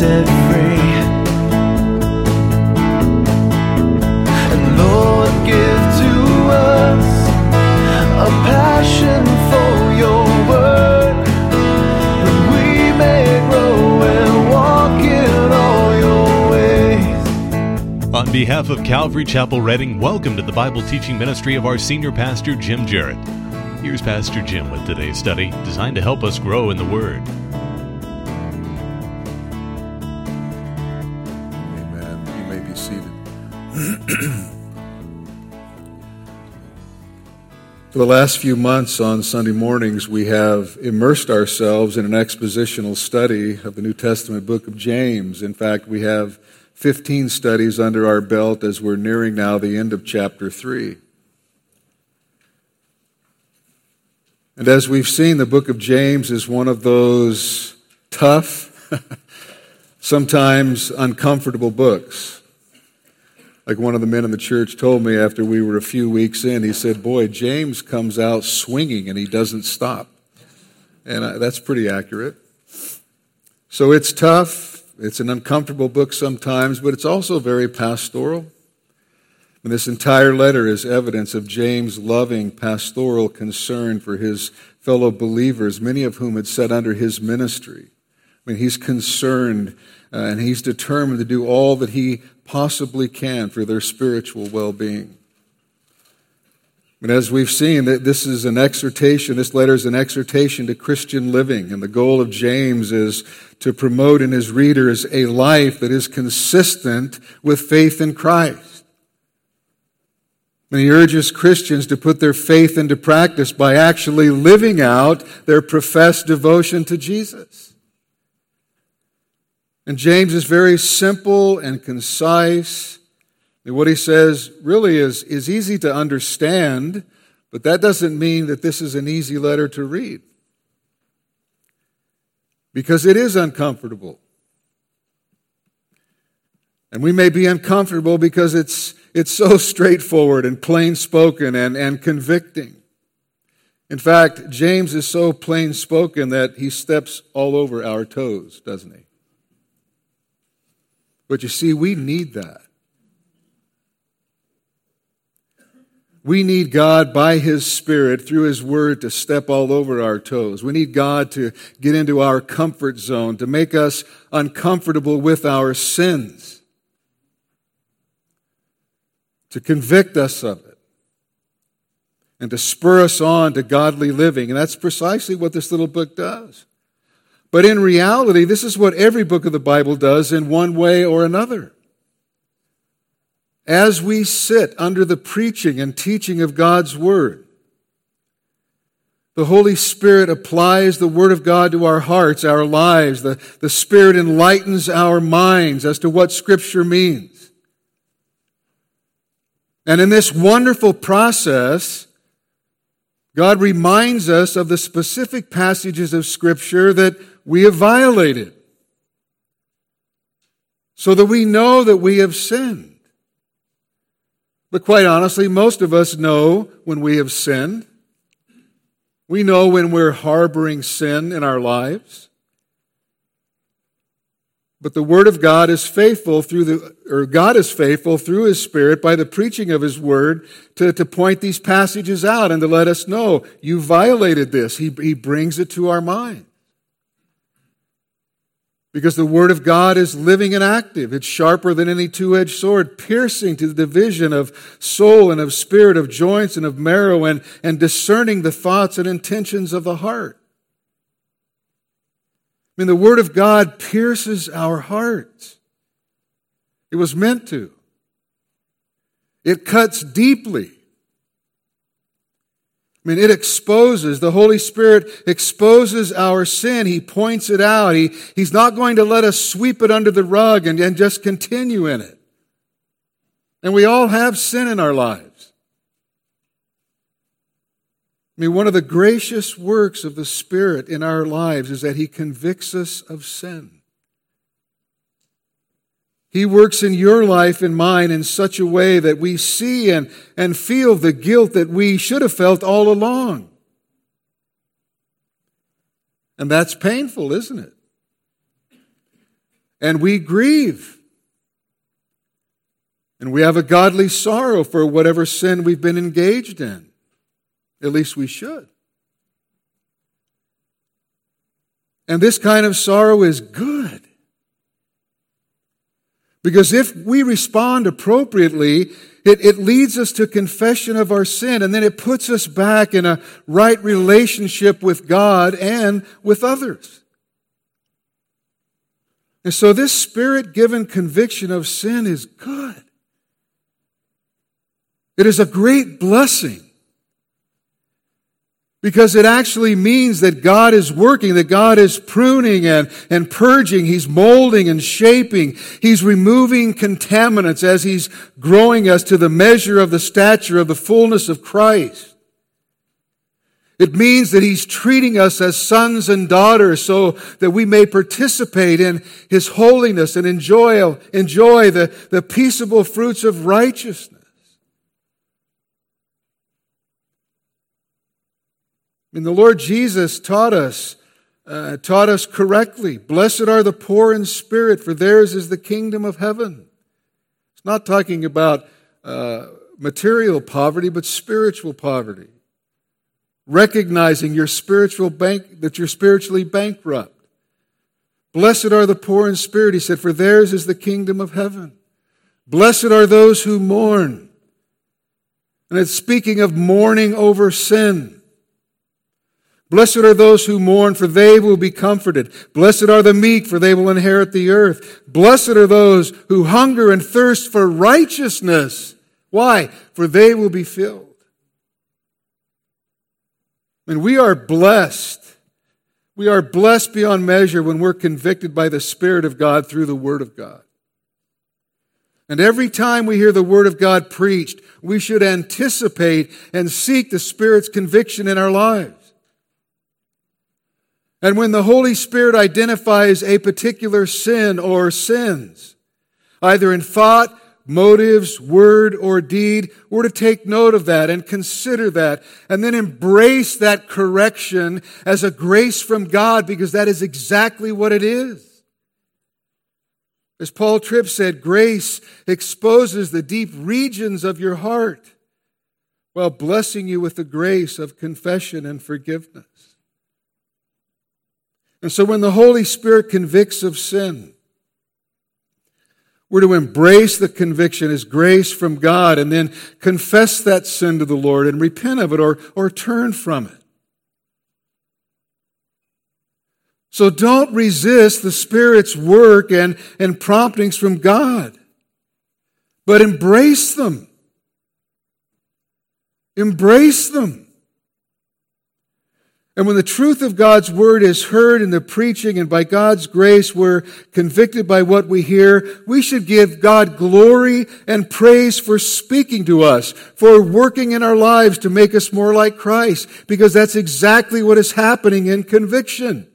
set free. And Lord, give to us a passion for your word, that we may grow and walk in all your ways. On behalf of Calvary Chapel Reading, welcome to the Bible teaching ministry of our senior pastor, Jim Jarrett. Here's Pastor Jim with today's study, designed to help us grow in the Word. The last few months on Sunday mornings, we have immersed ourselves in an expositional study of the New Testament book of James. In fact, we have 15 studies under our belt as we're nearing now the end of chapter 3. And as we've seen, the book of James is one of those tough, sometimes uncomfortable books. Like one of the men in the church told me after we were a few weeks in, he said, Boy, James comes out swinging and he doesn't stop. And I, that's pretty accurate. So it's tough. It's an uncomfortable book sometimes, but it's also very pastoral. And this entire letter is evidence of James' loving pastoral concern for his fellow believers, many of whom had sat under his ministry. I mean, he's concerned uh, and he's determined to do all that he possibly can for their spiritual well being. And as we've seen, that this is an exhortation, this letter is an exhortation to Christian living. And the goal of James is to promote in his readers a life that is consistent with faith in Christ. And he urges Christians to put their faith into practice by actually living out their professed devotion to Jesus. And James is very simple and concise. And what he says really is, is easy to understand, but that doesn't mean that this is an easy letter to read. Because it is uncomfortable. And we may be uncomfortable because it's it's so straightforward and plain spoken and, and convicting. In fact, James is so plain spoken that he steps all over our toes, doesn't he? But you see, we need that. We need God by His Spirit through His Word to step all over our toes. We need God to get into our comfort zone, to make us uncomfortable with our sins to convict us of it and to spur us on to godly living. And that's precisely what this little book does. But in reality, this is what every book of the Bible does in one way or another. As we sit under the preaching and teaching of God's Word, the Holy Spirit applies the Word of God to our hearts, our lives. The, the Spirit enlightens our minds as to what Scripture means. And in this wonderful process, God reminds us of the specific passages of Scripture that we have violated so that we know that we have sinned. But quite honestly, most of us know when we have sinned. We know when we're harboring sin in our lives. But the word of God is faithful through the, or God is faithful through his spirit by the preaching of his word to, to point these passages out and to let us know you violated this. He, he brings it to our mind. Because the word of God is living and active. It's sharper than any two-edged sword, piercing to the division of soul and of spirit, of joints and of marrow, and, and discerning the thoughts and intentions of the heart. I mean, the Word of God pierces our hearts. It was meant to. It cuts deeply. I mean, it exposes, the Holy Spirit exposes our sin. He points it out. He, he's not going to let us sweep it under the rug and, and just continue in it. And we all have sin in our lives. I mean, one of the gracious works of the Spirit in our lives is that He convicts us of sin. He works in your life and mine in such a way that we see and, and feel the guilt that we should have felt all along. And that's painful, isn't it? and we grieve. And we have a godly sorrow for whatever sin we've been engaged in. At least we should. And this kind of sorrow is good. Because if we respond appropriately, it, it, leads us to confession of our sin, and then it puts us back in a right relationship with God and with others. And so, this spirit given conviction of sin is good. It is a great blessing because it actually means that God is working, that God is pruning and, and purging. He's molding and shaping. He's removing contaminants as He's growing us to the measure of the stature of the fullness of Christ. It means that He's treating us as sons and daughters so that we may participate in His holiness and enjoy, enjoy the, the peaceable fruits of righteousness. I mean, the Lord Jesus taught us, uh, taught us correctly. Blessed are the poor in spirit, for theirs is the kingdom of heaven. It's not talking about uh, material poverty, but spiritual poverty. Recognizing your spiritual bank, that you're spiritually bankrupt. Blessed are the poor in spirit, he said, for theirs is the kingdom of heaven. Blessed are those who mourn. And it's speaking of mourning over sin. Blessed are those who mourn, for they will be comforted. Blessed are the meek, for they will inherit the earth. Blessed are those who hunger and thirst for righteousness. Why? For they will be filled. And we are blessed. We are blessed beyond measure when we're convicted by the Spirit of God through the Word of God. And every time we hear the Word of God preached, we should anticipate and seek the Spirit's conviction in our lives. And when the Holy Spirit identifies a particular sin or sins, either in thought, motives, word, or deed, we're to take note of that and consider that and then embrace that correction as a grace from God because that is exactly what it is. As Paul Tripp said, grace exposes the deep regions of your heart while blessing you with the grace of confession and forgiveness. And so when the Holy Spirit convicts of sin, we're to embrace the conviction as grace from God and then confess that sin to the Lord and repent of it or, or turn from it. So don't resist the Spirit's work and, and promptings from God, but embrace them. Embrace them. And when the truth of God's word is heard in the preaching and by God's grace we're convicted by what we hear, we should give God glory and praise for speaking to us, for working in our lives to make us more like Christ, because that's exactly what is happening in conviction.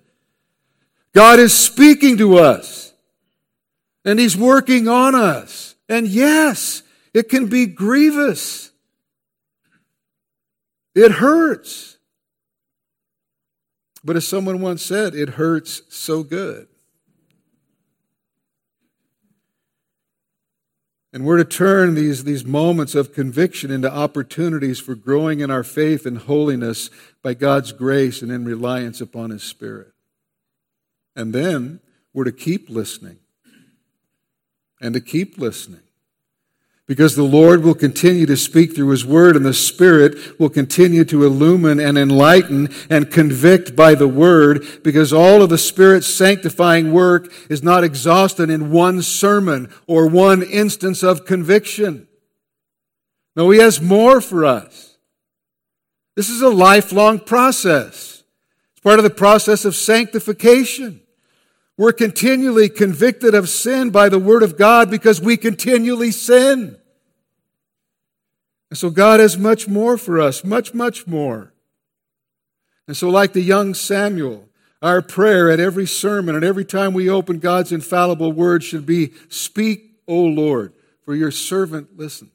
God is speaking to us and He's working on us. And yes, it can be grievous. It hurts. But as someone once said, it hurts so good. And we're to turn these, these moments of conviction into opportunities for growing in our faith and holiness by God's grace and in reliance upon His Spirit. And then we're to keep listening and to keep listening because the Lord will continue to speak through His Word and the Spirit will continue to illumine and enlighten and convict by the Word because all of the Spirit's sanctifying work is not exhausted in one sermon or one instance of conviction. No, He has more for us. This is a lifelong process. It's part of the process of sanctification. We're continually convicted of sin by the Word of God because we continually sin. And so God has much more for us, much, much more. And so, like the young Samuel, our prayer at every sermon and every time we open God's infallible Word should be Speak, O Lord, for your servant listens.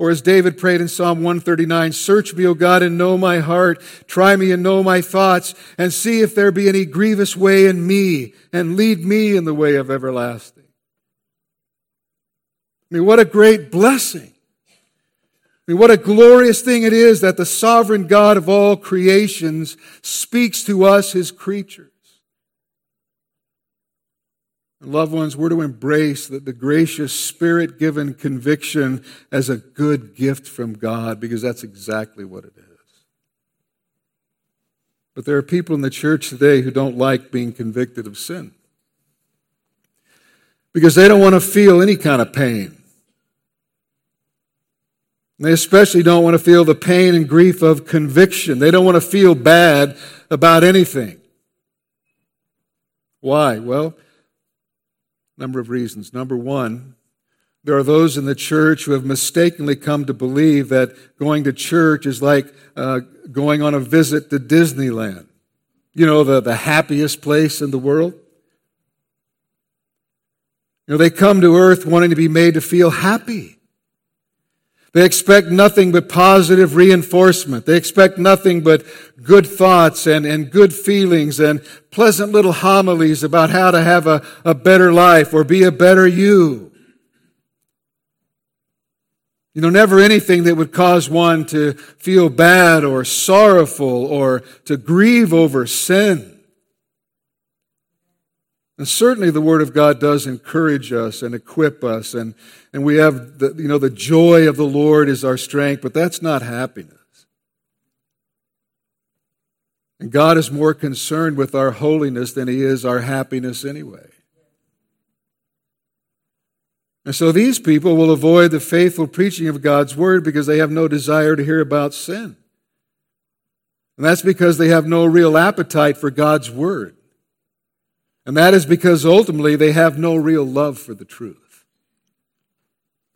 Or as David prayed in Psalm 139, Search me, O God, and know my heart. Try me and know my thoughts, and see if there be any grievous way in me, and lead me in the way of everlasting. I mean, what a great blessing. I mean, what a glorious thing it is that the sovereign God of all creations speaks to us, his creatures. Loved ones, we're to embrace the, the gracious spirit given conviction as a good gift from God because that's exactly what it is. But there are people in the church today who don't like being convicted of sin because they don't want to feel any kind of pain. They especially don't want to feel the pain and grief of conviction. They don't want to feel bad about anything. Why? Well, number of reasons. Number one, there are those in the church who have mistakenly come to believe that going to church is like uh, going on a visit to Disneyland. You know, the, the happiest place in the world. You know, they come to earth wanting to be made to feel happy. They expect nothing but positive reinforcement. They expect nothing but good thoughts and, and good feelings and pleasant little homilies about how to have a, a better life or be a better you. You know, never anything that would cause one to feel bad or sorrowful or to grieve over sin. And certainly the Word of God does encourage us and equip us, and, and we have the, you know, the joy of the Lord is our strength, but that's not happiness. And God is more concerned with our holiness than He is our happiness anyway. And so these people will avoid the faithful preaching of God's Word because they have no desire to hear about sin. And that's because they have no real appetite for God's Word. And that is because ultimately they have no real love for the truth.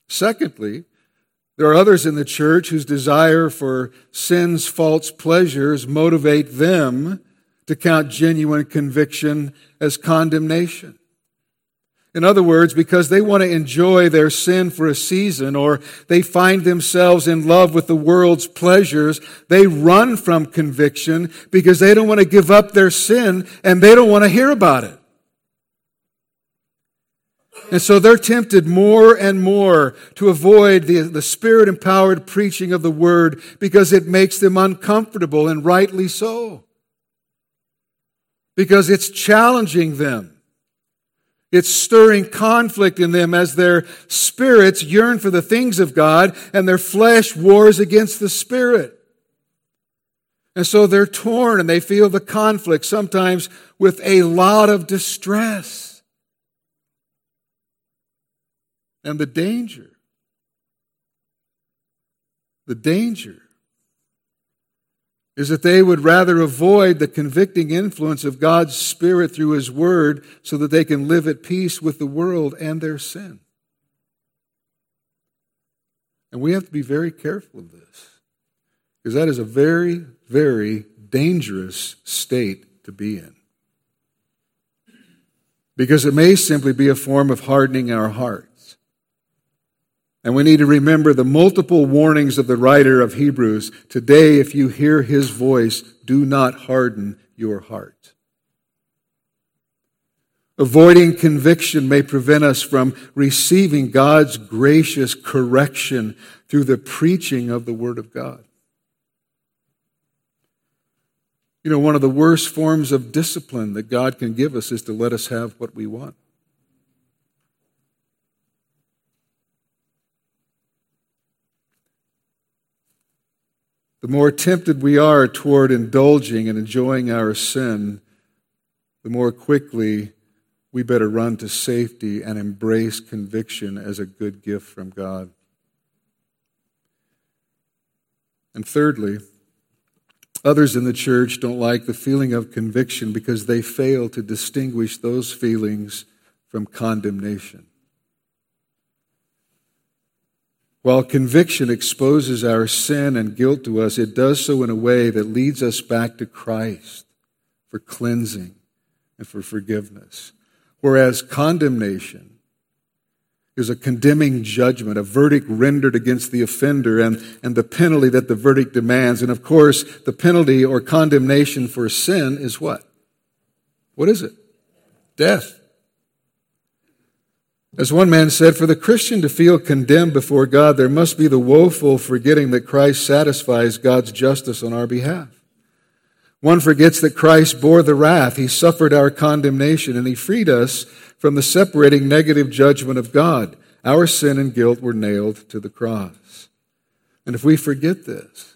Secondly, there are others in the church whose desire for sin's false pleasures motivate them to count genuine conviction as condemnation. In other words, because they want to enjoy their sin for a season or they find themselves in love with the world's pleasures, they run from conviction because they don't want to give up their sin and they don't want to hear about it. And so they're tempted more and more to avoid the, the spirit empowered preaching of the word because it makes them uncomfortable, and rightly so. Because it's challenging them. It's stirring conflict in them as their spirits yearn for the things of God and their flesh wars against the spirit. And so they're torn and they feel the conflict, sometimes with a lot of distress. And the danger, the danger is that they would rather avoid the convicting influence of God's Spirit through His Word so that they can live at peace with the world and their sin. And we have to be very careful of this because that is a very, very dangerous state to be in. Because it may simply be a form of hardening our heart. And we need to remember the multiple warnings of the writer of Hebrews. Today, if you hear his voice, do not harden your heart. Avoiding conviction may prevent us from receiving God's gracious correction through the preaching of the Word of God. You know, one of the worst forms of discipline that God can give us is to let us have what we want. The more tempted we are toward indulging and enjoying our sin, the more quickly we better run to safety and embrace conviction as a good gift from God. And thirdly, others in the church don't like the feeling of conviction because they fail to distinguish those feelings from condemnation. While conviction exposes our sin and guilt to us, it does so in a way that leads us back to Christ for cleansing and for forgiveness. Whereas condemnation is a condemning judgment, a verdict rendered against the offender, and, and the penalty that the verdict demands. And of course, the penalty or condemnation for sin is what? What is it? Death. As one man said, for the Christian to feel condemned before God, there must be the woeful forgetting that Christ satisfies God's justice on our behalf. One forgets that Christ bore the wrath. He suffered our condemnation and he freed us from the separating negative judgment of God. Our sin and guilt were nailed to the cross. And if we forget this,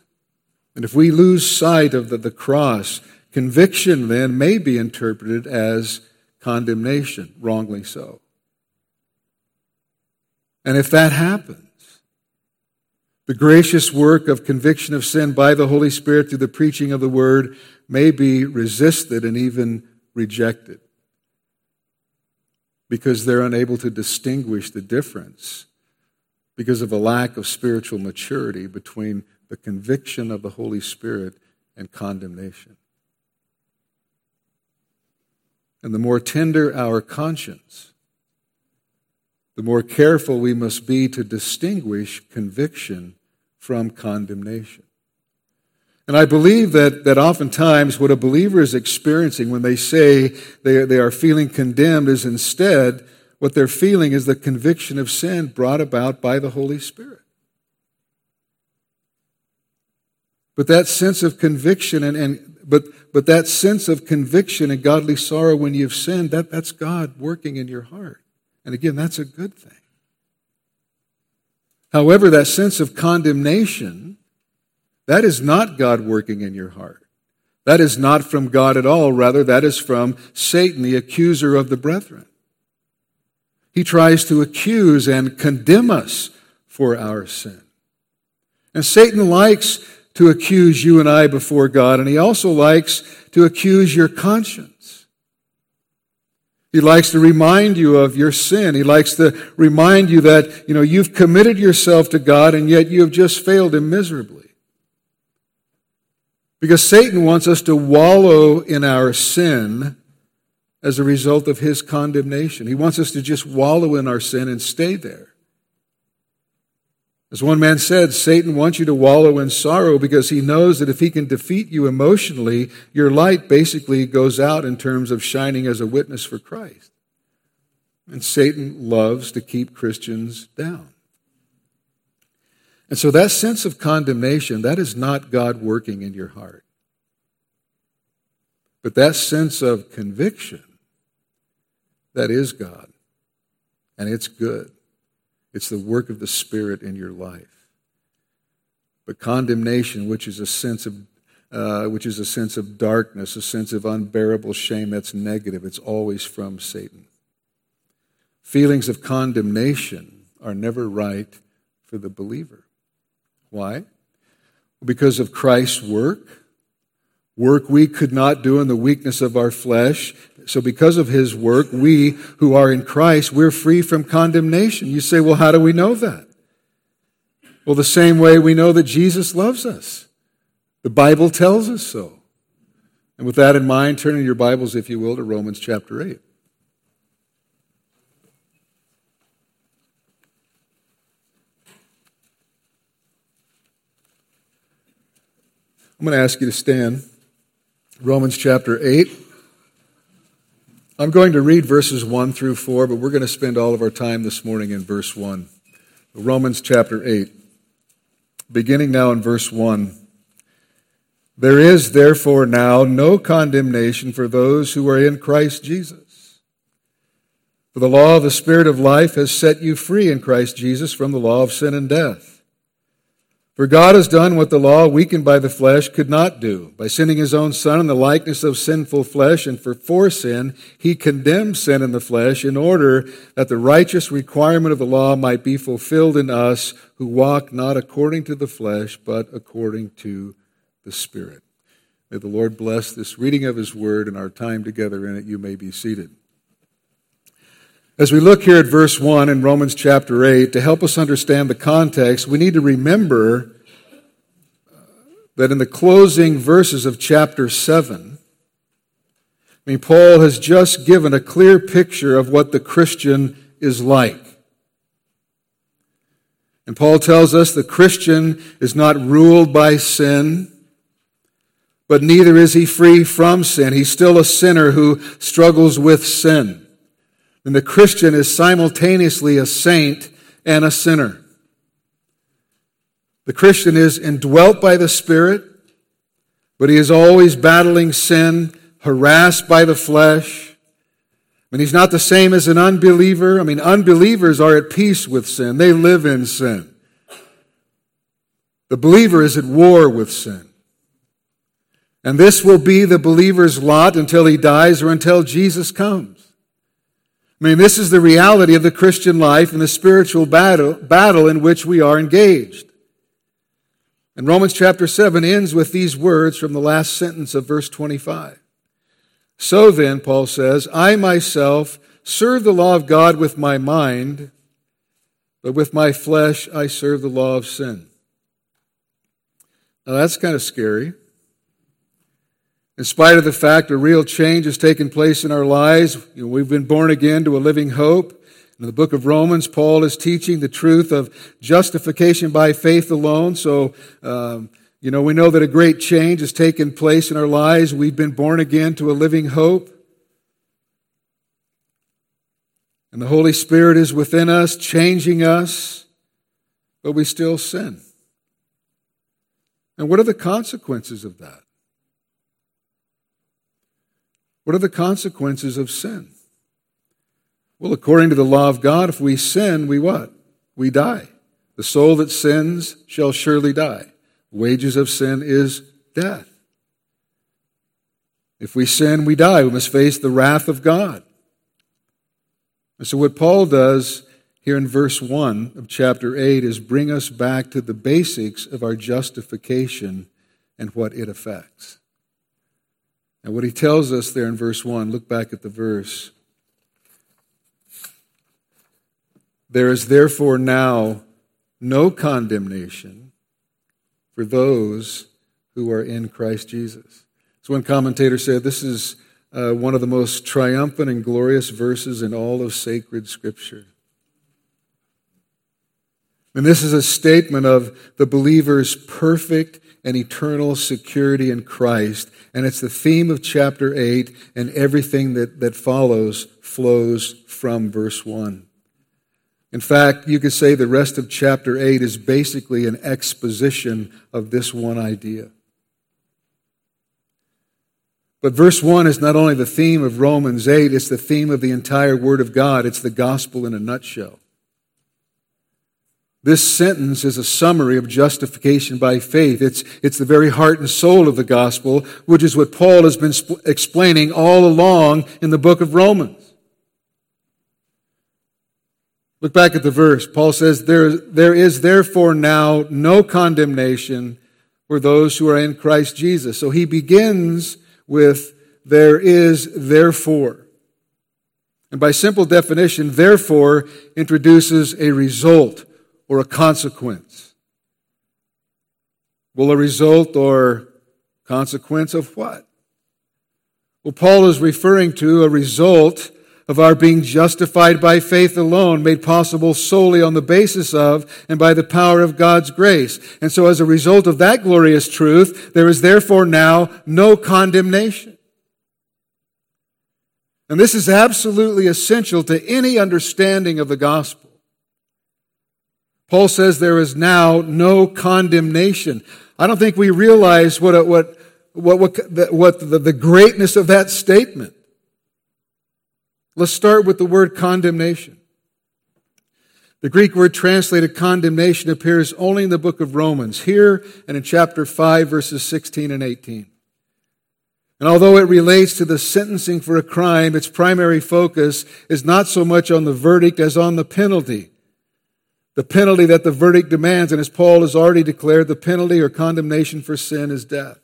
and if we lose sight of the, the cross, conviction then may be interpreted as condemnation, wrongly so. And if that happens, the gracious work of conviction of sin by the Holy Spirit through the preaching of the word may be resisted and even rejected because they're unable to distinguish the difference because of a lack of spiritual maturity between the conviction of the Holy Spirit and condemnation. And the more tender our conscience, the more careful we must be to distinguish conviction from condemnation. And I believe that, that oftentimes what a believer is experiencing when they say they, they are feeling condemned is instead what they're feeling is the conviction of sin brought about by the Holy Spirit. But that sense of conviction and, and but but that sense of conviction and godly sorrow when you've sinned, that, that's God working in your heart. And again, that's a good thing. However, that sense of condemnation that is not God working in your heart. That is not from God at all. Rather, that is from Satan, the accuser of the brethren. He tries to accuse and condemn us for our sin. And Satan likes to accuse you and I before God, and he also likes to accuse your conscience. He likes to remind you of your sin. He likes to remind you that, you know, you've committed yourself to God and yet you have just failed him miserably. Because Satan wants us to wallow in our sin as a result of his condemnation. He wants us to just wallow in our sin and stay there. As one man said, Satan wants you to wallow in sorrow because he knows that if he can defeat you emotionally, your light basically goes out in terms of shining as a witness for Christ. And Satan loves to keep Christians down. And so that sense of condemnation, that is not God working in your heart. But that sense of conviction, that is God. And it's good. It's the work of the Spirit in your life. But condemnation, which is a sense of uh, which is a sense of darkness, a sense of unbearable shame, that's negative. It's always from Satan. Feelings of condemnation are never right for the believer. Why? Because of Christ's work, work we could not do in the weakness of our flesh. So, because of his work, we who are in Christ, we're free from condemnation. You say, well, how do we know that? Well, the same way we know that Jesus loves us. The Bible tells us so. And with that in mind, turn in your Bibles, if you will, to Romans chapter 8. I'm going to ask you to stand. Romans chapter 8. I'm going to read verses 1 through 4, but we're going to spend all of our time this morning in verse 1. Romans chapter 8. Beginning now in verse 1. There is therefore now no condemnation for those who are in Christ Jesus. For the law of the Spirit of life has set you free in Christ Jesus from the law of sin and death. For God has done what the law, weakened by the flesh, could not do. By sending his own Son in the likeness of sinful flesh, and for for sin, he condemned sin in the flesh, in order that the righteous requirement of the law might be fulfilled in us who walk not according to the flesh, but according to the Spirit. May the Lord bless this reading of his word and our time together in it. You may be seated. As we look here at verse 1 in Romans chapter 8, to help us understand the context, we need to remember that in the closing verses of chapter 7, I mean, Paul has just given a clear picture of what the Christian is like. And Paul tells us the Christian is not ruled by sin, but neither is he free from sin. He's still a sinner who struggles with sin. And the Christian is simultaneously a saint and a sinner. The Christian is indwelt by the Spirit, but he is always battling sin, harassed by the flesh. I mean, he's not the same as an unbeliever. I mean, unbelievers are at peace with sin, they live in sin. The believer is at war with sin. And this will be the believer's lot until he dies or until Jesus comes. I mean, this is the reality of the Christian life and the spiritual battle, battle in which we are engaged. And Romans chapter 7 ends with these words from the last sentence of verse 25. So then, Paul says, I myself serve the law of God with my mind, but with my flesh I serve the law of sin. Now that's kind of scary. In spite of the fact a real change has taken place in our lives, you know, we've been born again to a living hope. In the book of Romans, Paul is teaching the truth of justification by faith alone. So, um, you know, we know that a great change has taken place in our lives. We've been born again to a living hope. And the Holy Spirit is within us, changing us, but we still sin. And what are the consequences of that? What are the consequences of sin? Well, according to the law of God, if we sin, we what? We die. The soul that sins shall surely die. Wages of sin is death. If we sin, we die. We must face the wrath of God. And so, what Paul does here in verse 1 of chapter 8 is bring us back to the basics of our justification and what it affects. And what he tells us there in verse 1, look back at the verse. There is therefore now no condemnation for those who are in Christ Jesus. So one commentator said this is uh, one of the most triumphant and glorious verses in all of sacred Scripture. And this is a statement of the believer's perfect and eternal security in Christ. And it's the theme of chapter 8, and everything that, that follows flows from verse 1. In fact, you could say the rest of chapter 8 is basically an exposition of this one idea. But verse 1 is not only the theme of Romans 8, it's the theme of the entire Word of God. It's the gospel in a nutshell. This sentence is a summary of justification by faith. It's, it's the very heart and soul of the gospel, which is what Paul has been sp- explaining all along in the book of Romans. Look back at the verse. Paul says, there, there is therefore now no condemnation for those who are in Christ Jesus. So he begins with, there is therefore. And by simple definition, therefore introduces a result or a consequence. Well, a result or consequence of what? Well, Paul is referring to a result of our being justified by faith alone, made possible solely on the basis of and by the power of God's grace. And so as a result of that glorious truth, there is therefore now no condemnation. And this is absolutely essential to any understanding of the gospel. Paul says there is now no condemnation. I don't think we realize what, what, what, what, what the, the greatness of that statement. Let's start with the word condemnation. The Greek word translated condemnation appears only in the book of Romans, here and in chapter 5, verses 16 and 18. And although it relates to the sentencing for a crime, its primary focus is not so much on the verdict as on the penalty. The penalty that the verdict demands, and as Paul has already declared, the penalty or condemnation for sin is death.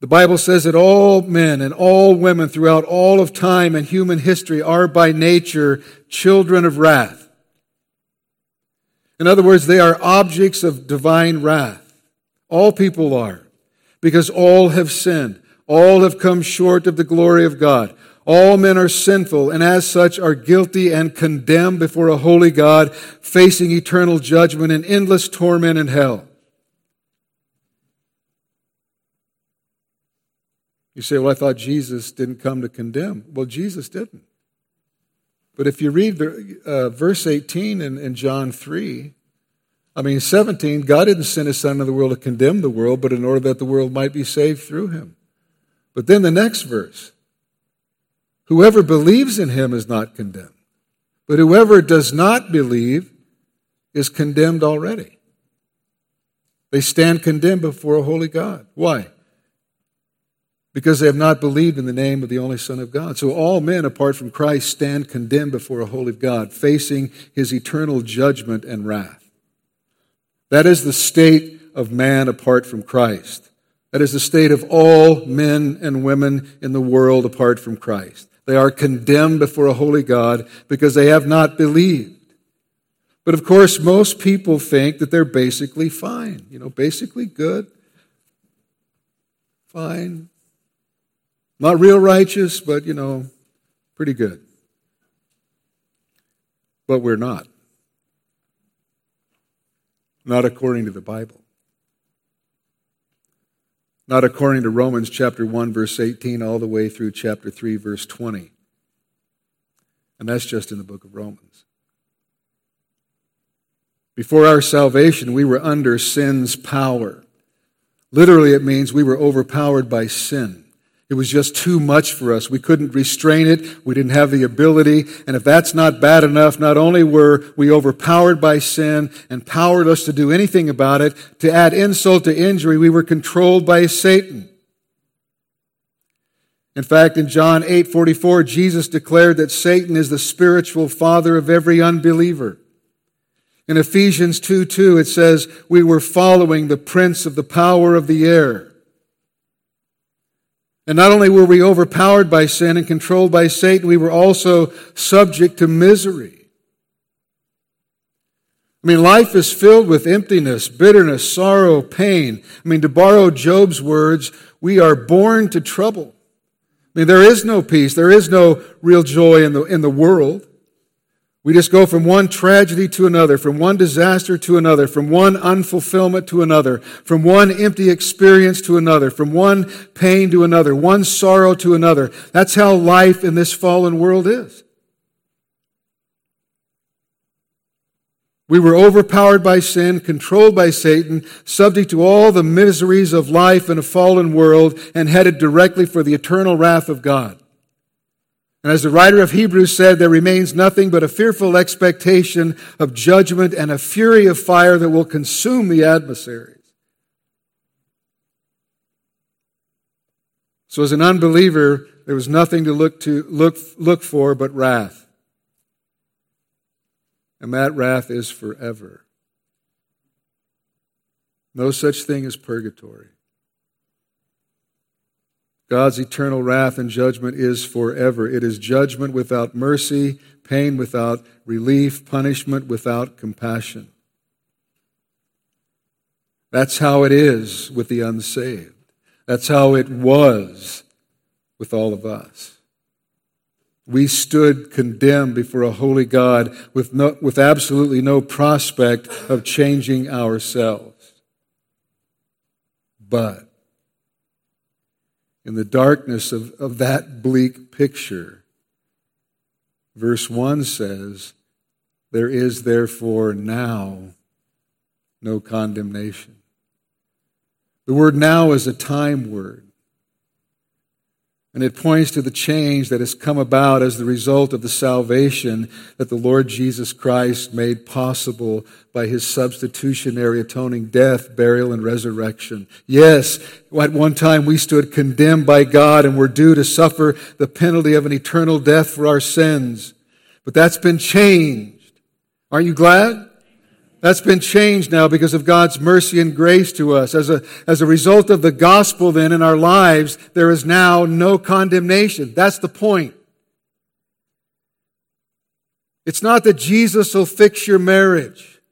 The Bible says that all men and all women throughout all of time and human history are by nature children of wrath. In other words, they are objects of divine wrath. All people are, because all have sinned. All have come short of the glory of God. All men are sinful and as such are guilty and condemned before a holy God, facing eternal judgment and endless torment in hell. You say, well, I thought Jesus didn't come to condemn. Well, Jesus didn't. But if you read the, uh, verse 18 in, in John 3, I mean, 17, God didn't send his son into the world to condemn the world, but in order that the world might be saved through him. But then the next verse whoever believes in him is not condemned, but whoever does not believe is condemned already. They stand condemned before a holy God. Why? because they have not believed in the name of the only Son of God. So all men, apart from Christ, stand condemned before a holy God, facing his eternal judgment and wrath. That is the state of man apart from Christ. That is the state of all men and women in the world apart from Christ. They are condemned before a holy God because they have not believed. But of course, most people think that they're basically fine, you know, basically good, fine, not real righteous, but, you know, pretty good. But we're not. Not according to the Bible. Not according to Romans chapter 1, verse 18, all the way through chapter 3, verse 20. And that's just in the book of Romans. Before our salvation, we were under sin's power. Literally, it means we were overpowered by sin. It was just too much for us. We couldn't restrain it. We didn't have the ability. And if that's not bad enough, not only were we overpowered by sin and powerless to do anything about it, to add insult to injury, we were controlled by Satan. In fact, in John 8:44, Jesus declared that Satan is the spiritual father of every unbeliever. In Ephesians 2 2, it says, We were following the prince of the power of the air and not only were we overpowered by sin and controlled by Satan, we were also subject to misery. I mean, life is filled with emptiness, bitterness, sorrow, pain. I mean, to borrow Job's words, we are born to trouble. I mean, there is no peace. There is no real joy in the, in the world. We just go from one tragedy to another, from one disaster to another, from one unfulfillment to another, from one empty experience to another, from one pain to another, one sorrow to another. That's how life in this fallen world is. We were overpowered by sin, controlled by Satan, subject to all the miseries of life in a fallen world, and headed directly for the eternal wrath of God. And as the writer of Hebrews said, there remains nothing but a fearful expectation of judgment and a fury of fire that will consume the adversaries. So as an unbeliever, there was nothing to look to look, look for but wrath. And that wrath is forever. No such thing as purgatory. God's eternal wrath and judgment is forever. It is judgment without mercy, pain without relief, punishment without compassion. That's how it is with the unsaved. That's how it was with all of us. We stood condemned before a holy God with, no, with absolutely no prospect of changing ourselves. But in the darkness of, of that bleak picture, verse 1 says, There is therefore now no condemnation. The word now is a time word. And it points to the change that has come about as the result of the salvation that the Lord Jesus Christ made possible by his substitutionary atoning death, burial, and resurrection. Yes, at one time we stood condemned by God and were due to suffer the penalty of an eternal death for our sins. But that's been changed. Aren't you glad? That's been changed now because of God's mercy and grace to us. As a, as a result of the gospel, then, in our lives, there is now no condemnation. That's the point. It's not that Jesus will fix your marriage,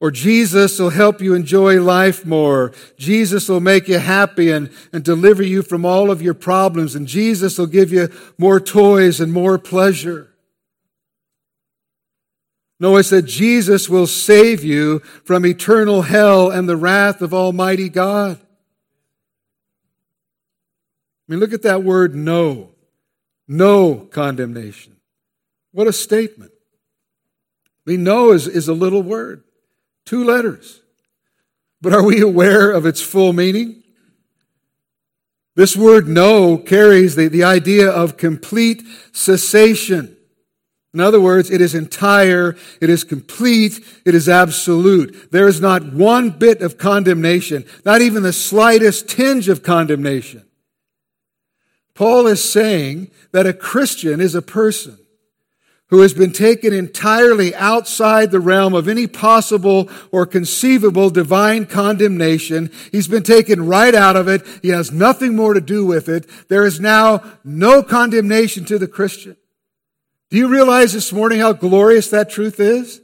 Or Jesus will help you enjoy life more. Jesus will make you happy and, and deliver you from all of your problems. And Jesus will give you more toys and more pleasure. No, it that Jesus will save you from eternal hell and the wrath of Almighty God. I mean, look at that word no. No condemnation. What a statement. I mean, no is, is a little word, two letters. But are we aware of its full meaning? This word no carries the, the idea of complete cessation. In other words, it is entire, it is complete, it is absolute. There is not one bit of condemnation, not even the slightest tinge of condemnation. Paul is saying that a Christian is a person who has been taken entirely outside the realm of any possible or conceivable divine condemnation. He's been taken right out of it. He has nothing more to do with it. There is now no condemnation to the Christian. Do you realize this morning how glorious that truth is?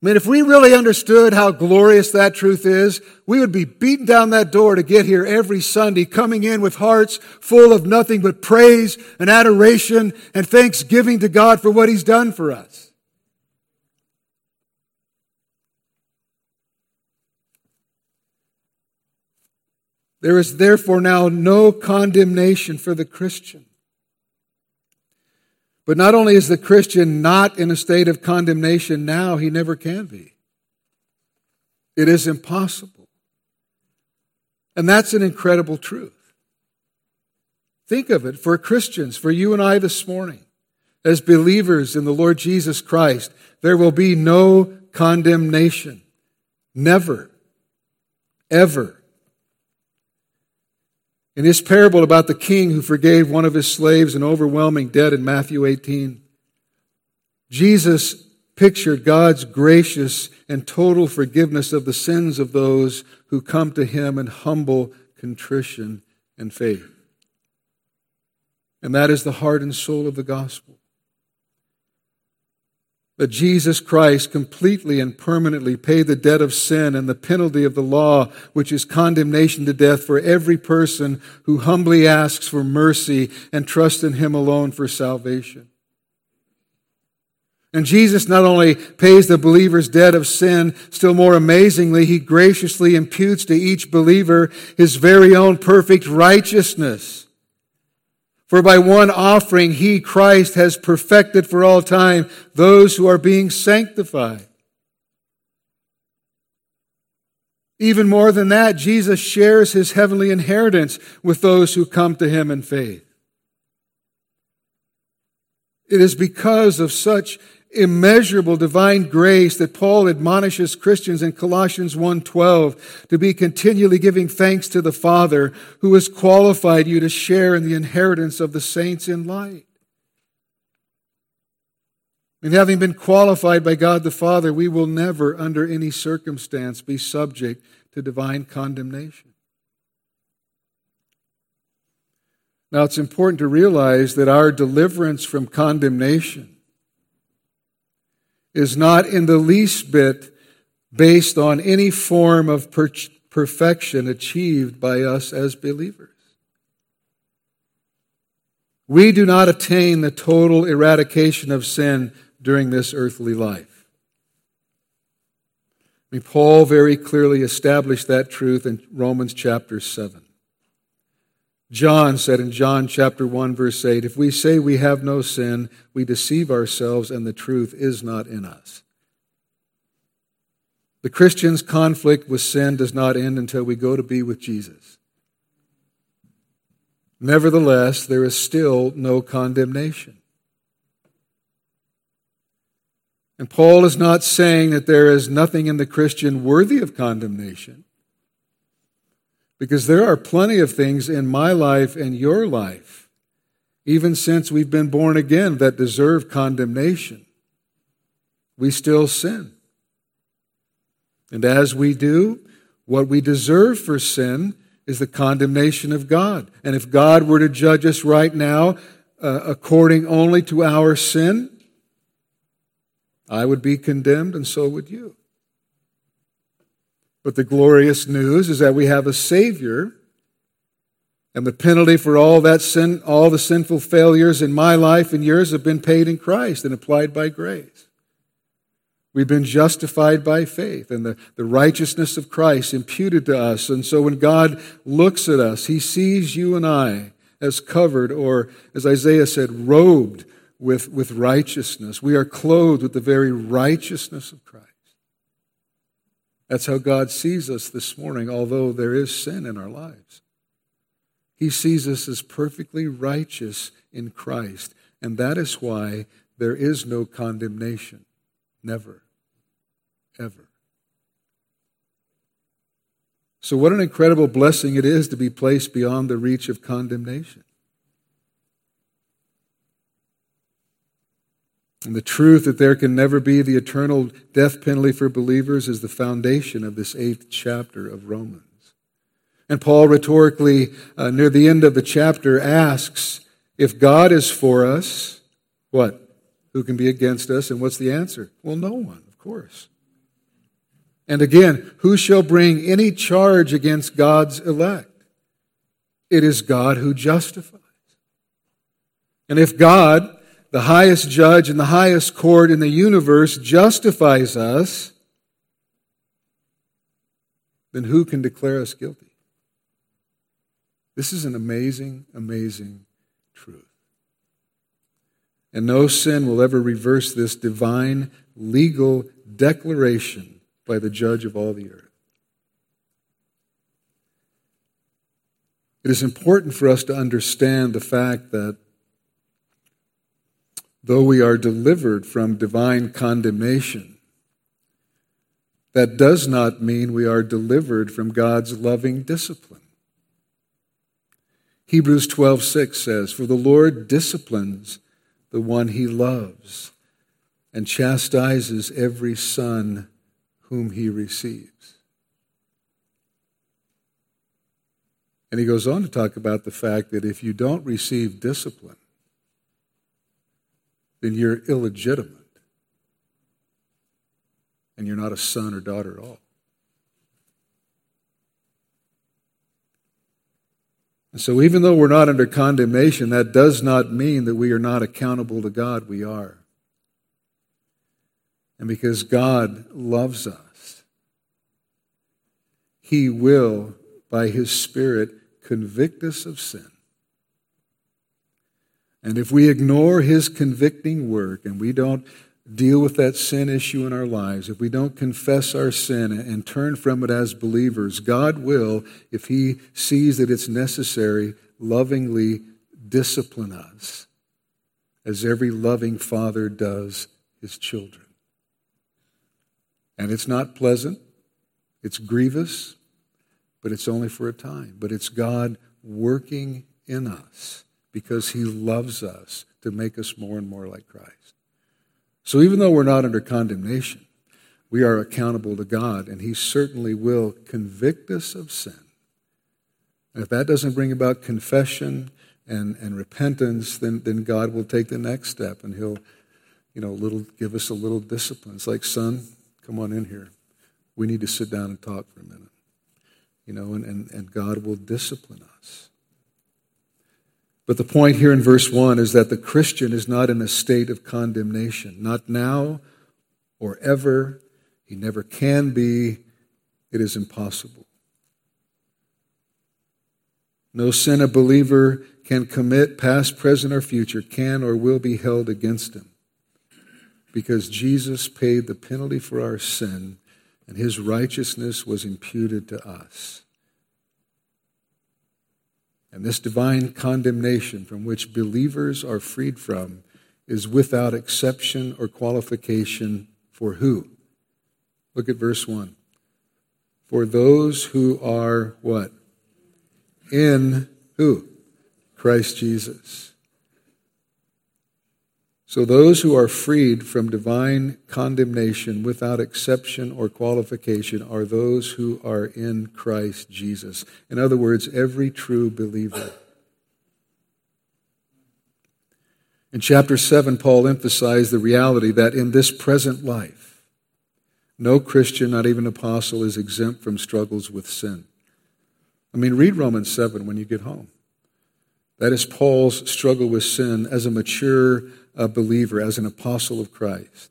I mean, if we really understood how glorious that truth is, we would be beating down that door to get here every Sunday, coming in with hearts full of nothing but praise and adoration and thanksgiving to God for what He's done for us. There is therefore now no condemnation for the Christian. But not only is the Christian not in a state of condemnation now, he never can be. It is impossible. And that's an incredible truth. Think of it for Christians, for you and I this morning, as believers in the Lord Jesus Christ, there will be no condemnation. Never. Ever. In his parable about the king who forgave one of his slaves an overwhelming debt in Matthew 18, Jesus pictured God's gracious and total forgiveness of the sins of those who come to him in humble contrition and faith. And that is the heart and soul of the gospel that Jesus Christ completely and permanently paid the debt of sin and the penalty of the law, which is condemnation to death for every person who humbly asks for mercy and trusts in Him alone for salvation. And Jesus not only pays the believer's debt of sin, still more amazingly, He graciously imputes to each believer His very own perfect righteousness. For by one offering, he, Christ, has perfected for all time those who are being sanctified. Even more than that, Jesus shares his heavenly inheritance with those who come to him in faith. It is because of such immeasurable divine grace that Paul admonishes Christians in Colossians 1:12 to be continually giving thanks to the Father who has qualified you to share in the inheritance of the saints in light. And having been qualified by God the Father, we will never, under any circumstance, be subject to divine condemnation. Now, it's important to realize that our deliverance from condemnation is not in the least bit based on any form of per- perfection achieved by us as believers. We do not attain the total eradication of sin during this earthly life. I mean, Paul very clearly established that truth in Romans chapter 7. John said in John chapter 1 verse 8, if we say we have no sin, we deceive ourselves and the truth is not in us. The Christian's conflict with sin does not end until we go to be with Jesus. Nevertheless, there is still no condemnation. And Paul is not saying that there is nothing in the Christian worthy of condemnation. Because there are plenty of things in my life and your life, even since we've been born again, that deserve condemnation. We still sin. And as we do, what we deserve for sin is the condemnation of God. And if God were to judge us right now uh, according only to our sin, I would be condemned, and so would you. But the glorious news is that we have a Savior, and the penalty for all that sin, all the sinful failures in my life and yours have been paid in Christ and applied by grace. We've been justified by faith and the, the righteousness of Christ imputed to us. And so when God looks at us, he sees you and I as covered, or as Isaiah said, robed with, with righteousness. We are clothed with the very righteousness of Christ. That's how God sees us this morning, although there is sin in our lives. He sees us as perfectly righteous in Christ, and that is why there is no condemnation. Never. Ever. So, what an incredible blessing it is to be placed beyond the reach of condemnation. And the truth that there can never be the eternal death penalty for believers is the foundation of this eighth chapter of Romans. And Paul rhetorically, uh, near the end of the chapter, asks if God is for us, what? Who can be against us? And what's the answer? Well, no one, of course. And again, who shall bring any charge against God's elect? It is God who justifies. And if God, the highest judge and the highest court in the universe, justifies us, then who can declare us guilty? This is an amazing, amazing truth. And no sin will ever reverse this divine legal declaration by the judge of all the earth. It is important for us to understand the fact that though we are delivered from divine condemnation, that does not mean we are delivered from God's loving discipline. Hebrews 12:6 says, "For the Lord disciplines the one he loves and chastises every son whom he receives. And he goes on to talk about the fact that if you don't receive discipline, then you're illegitimate. And you're not a son or daughter at all. And so, even though we're not under condemnation, that does not mean that we are not accountable to God. We are. And because God loves us, He will, by His Spirit, convict us of sin. And if we ignore His convicting work and we don't deal with that sin issue in our lives, if we don't confess our sin and turn from it as believers, God will, if He sees that it's necessary, lovingly discipline us as every loving father does his children. And it's not pleasant, it's grievous, but it's only for a time. But it's God working in us because He loves us to make us more and more like Christ. So even though we're not under condemnation, we are accountable to God, and He certainly will convict us of sin. And if that doesn't bring about confession and, and repentance, then, then God will take the next step and He'll, you know, little give us a little discipline. It's like, son, Come on in here. We need to sit down and talk for a minute. You know, and, and, and God will discipline us. But the point here in verse 1 is that the Christian is not in a state of condemnation, not now or ever. He never can be. It is impossible. No sin a believer can commit, past, present, or future, can or will be held against him because Jesus paid the penalty for our sin and his righteousness was imputed to us. And this divine condemnation from which believers are freed from is without exception or qualification for who? Look at verse 1. For those who are what? In who? Christ Jesus. So those who are freed from divine condemnation without exception or qualification are those who are in Christ Jesus. In other words, every true believer. In chapter 7, Paul emphasized the reality that in this present life, no Christian, not even apostle, is exempt from struggles with sin. I mean, read Romans 7 when you get home. That is Paul's struggle with sin as a mature uh, believer, as an apostle of Christ.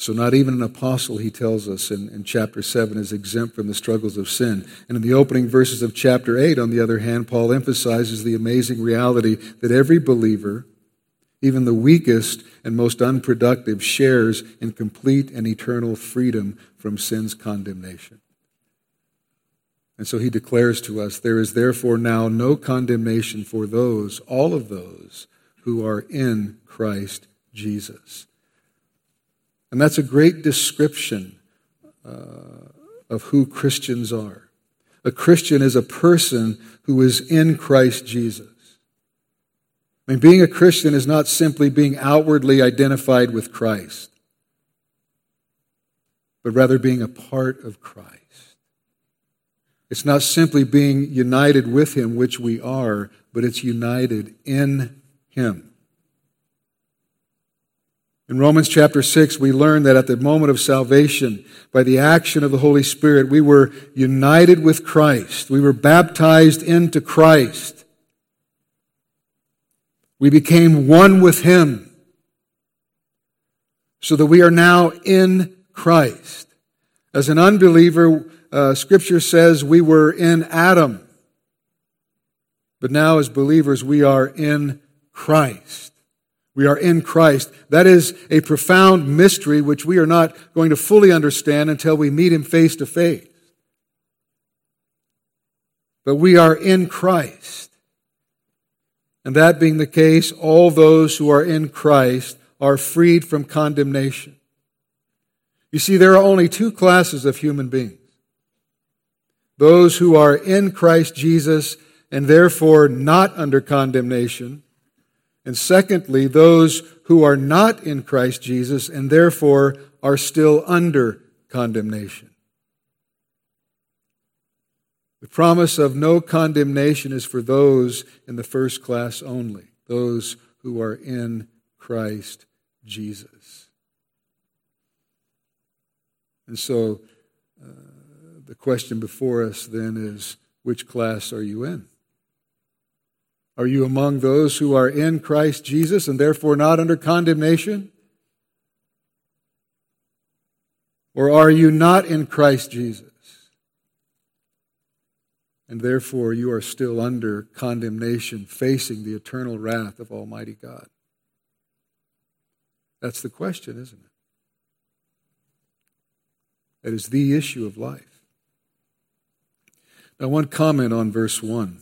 So, not even an apostle, he tells us in, in chapter 7, is exempt from the struggles of sin. And in the opening verses of chapter 8, on the other hand, Paul emphasizes the amazing reality that every believer, even the weakest and most unproductive, shares in complete and eternal freedom from sin's condemnation. And so he declares to us there is therefore now no condemnation for those, all of those, who are in Christ Jesus. And that's a great description uh, of who Christians are. A Christian is a person who is in Christ Jesus. I mean, being a Christian is not simply being outwardly identified with Christ, but rather being a part of Christ. It's not simply being united with Him, which we are, but it's united in Him. In Romans chapter 6, we learn that at the moment of salvation, by the action of the Holy Spirit, we were united with Christ. We were baptized into Christ. We became one with Him. So that we are now in Christ. As an unbeliever, uh, Scripture says we were in Adam. But now, as believers, we are in Christ. We are in Christ. That is a profound mystery which we are not going to fully understand until we meet Him face to face. But we are in Christ. And that being the case, all those who are in Christ are freed from condemnation. You see, there are only two classes of human beings those who are in Christ Jesus and therefore not under condemnation and secondly, those who are not in Christ Jesus and therefore are still under condemnation. The promise of no condemnation is for those in the first class only, those who are in Christ Jesus. And so the question before us then is which class are you in? Are you among those who are in Christ Jesus and therefore not under condemnation? Or are you not in Christ Jesus? And therefore you are still under condemnation, facing the eternal wrath of Almighty God. That's the question, isn't it? That is the issue of life. Now, one comment on verse 1.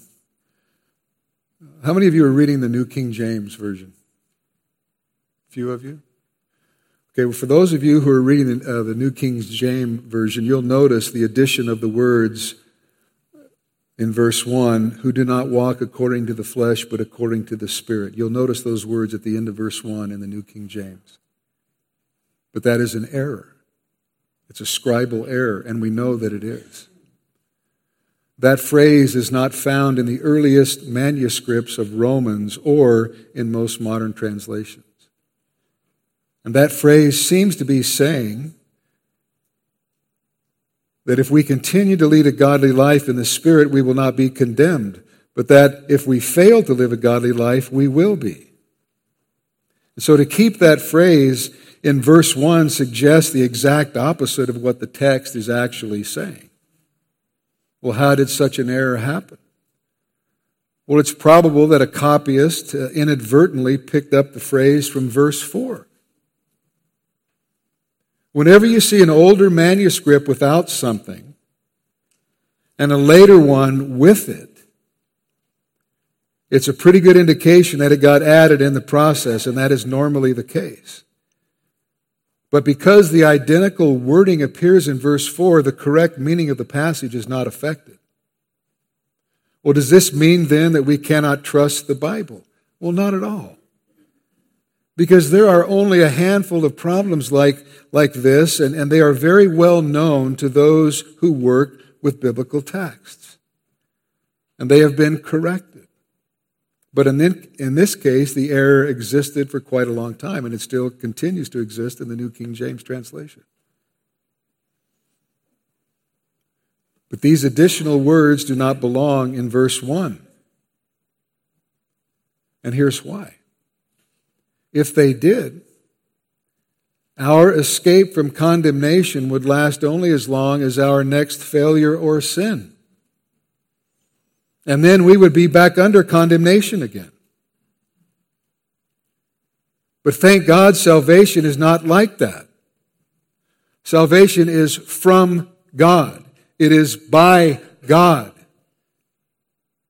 How many of you are reading the New King James Version? A few of you? Okay, well, for those of you who are reading the, uh, the New King James Version, you'll notice the addition of the words in verse 1 who do not walk according to the flesh, but according to the Spirit. You'll notice those words at the end of verse 1 in the New King James. But that is an error. It's a scribal error, and we know that it is. That phrase is not found in the earliest manuscripts of Romans or in most modern translations. And that phrase seems to be saying that if we continue to lead a godly life in the Spirit, we will not be condemned, but that if we fail to live a godly life, we will be. And so to keep that phrase in verse 1 suggests the exact opposite of what the text is actually saying. Well, how did such an error happen? Well, it's probable that a copyist uh, inadvertently picked up the phrase from verse 4. Whenever you see an older manuscript without something and a later one with it, it's a pretty good indication that it got added in the process, and that is normally the case. But because the identical wording appears in verse 4, the correct meaning of the passage is not affected. Well, does this mean then that we cannot trust the Bible? Well, not at all. Because there are only a handful of problems like, like this, and, and they are very well known to those who work with biblical texts. and they have been corrected. But in, in this case, the error existed for quite a long time, and it still continues to exist in the New King James translation. But these additional words do not belong in verse 1. And here's why. If they did, our escape from condemnation would last only as long as our next failure or sin. And then we would be back under condemnation again. But thank God, salvation is not like that. Salvation is from God, it is by God.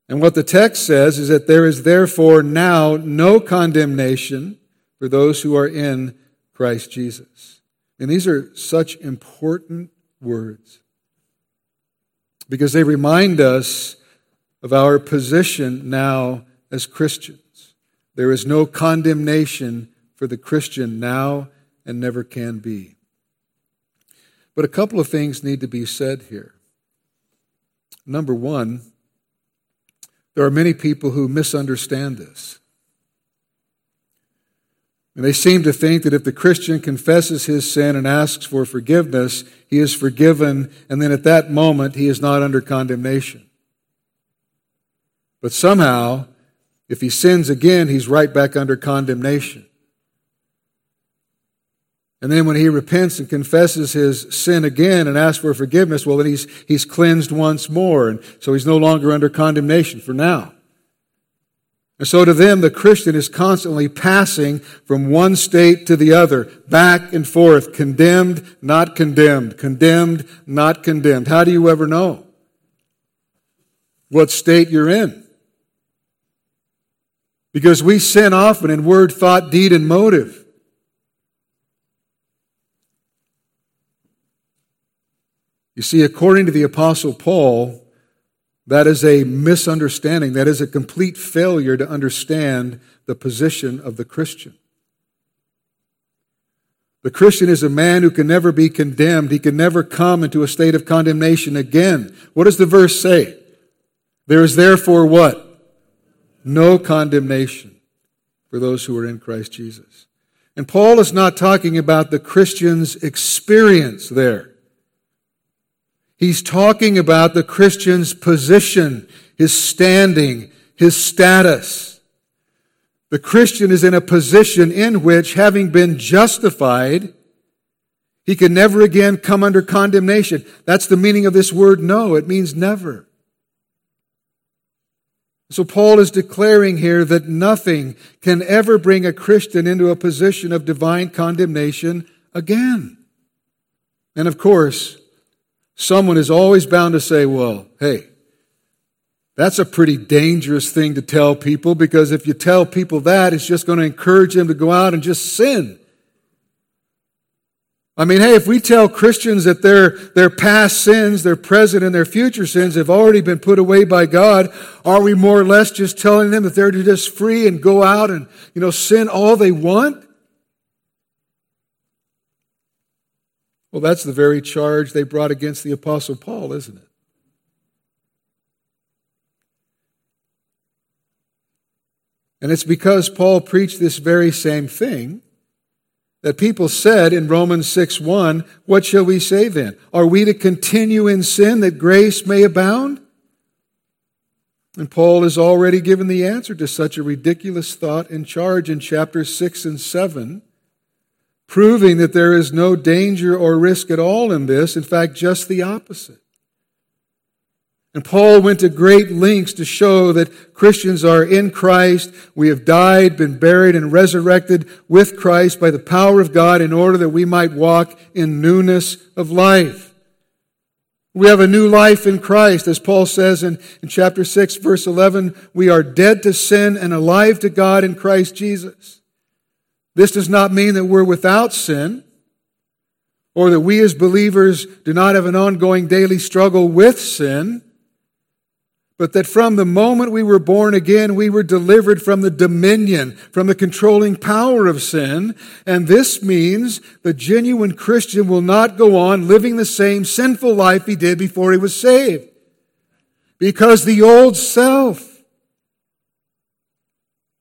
And what the text says is that there is therefore now no condemnation for those who are in Christ Jesus. And these are such important words because they remind us of our position now as Christians. There is no condemnation for the Christian now and never can be. But a couple of things need to be said here. Number one, there are many people who misunderstand this. And they seem to think that if the Christian confesses his sin and asks for forgiveness, he is forgiven, and then at that moment he is not under condemnation. But somehow, if he sins again, he's right back under condemnation. And then when he repents and confesses his sin again and asks for forgiveness, well, then he's, he's cleansed once more. And so he's no longer under condemnation for now. And so to them, the Christian is constantly passing from one state to the other, back and forth, condemned, not condemned, condemned, not condemned. How do you ever know what state you're in? Because we sin often in word, thought, deed, and motive. You see, according to the Apostle Paul, that is a misunderstanding. That is a complete failure to understand the position of the Christian. The Christian is a man who can never be condemned. He can never come into a state of condemnation again. What does the verse say? There is therefore what? No condemnation for those who are in Christ Jesus. And Paul is not talking about the Christian's experience there. He's talking about the Christian's position, his standing, his status. The Christian is in a position in which, having been justified, he can never again come under condemnation. That's the meaning of this word no. It means never. So Paul is declaring here that nothing can ever bring a Christian into a position of divine condemnation again. And of course, someone is always bound to say, well, hey, that's a pretty dangerous thing to tell people because if you tell people that, it's just going to encourage them to go out and just sin. I mean, hey, if we tell Christians that their, their past sins, their present and their future sins have already been put away by God, are we more or less just telling them that they're just free and go out and, you know, sin all they want? Well, that's the very charge they brought against the Apostle Paul, isn't it? And it's because Paul preached this very same thing that people said in Romans 6 1, What shall we say then? Are we to continue in sin that grace may abound? And Paul has already given the answer to such a ridiculous thought and charge in chapters 6 and 7 proving that there is no danger or risk at all in this. In fact, just the opposite. And Paul went to great lengths to show that Christians are in Christ. We have died, been buried, and resurrected with Christ by the power of God in order that we might walk in newness of life. We have a new life in Christ. As Paul says in, in chapter 6, verse 11, we are dead to sin and alive to God in Christ Jesus. This does not mean that we're without sin or that we as believers do not have an ongoing daily struggle with sin, but that from the moment we were born again, we were delivered from the dominion, from the controlling power of sin. And this means the genuine Christian will not go on living the same sinful life he did before he was saved. Because the old self,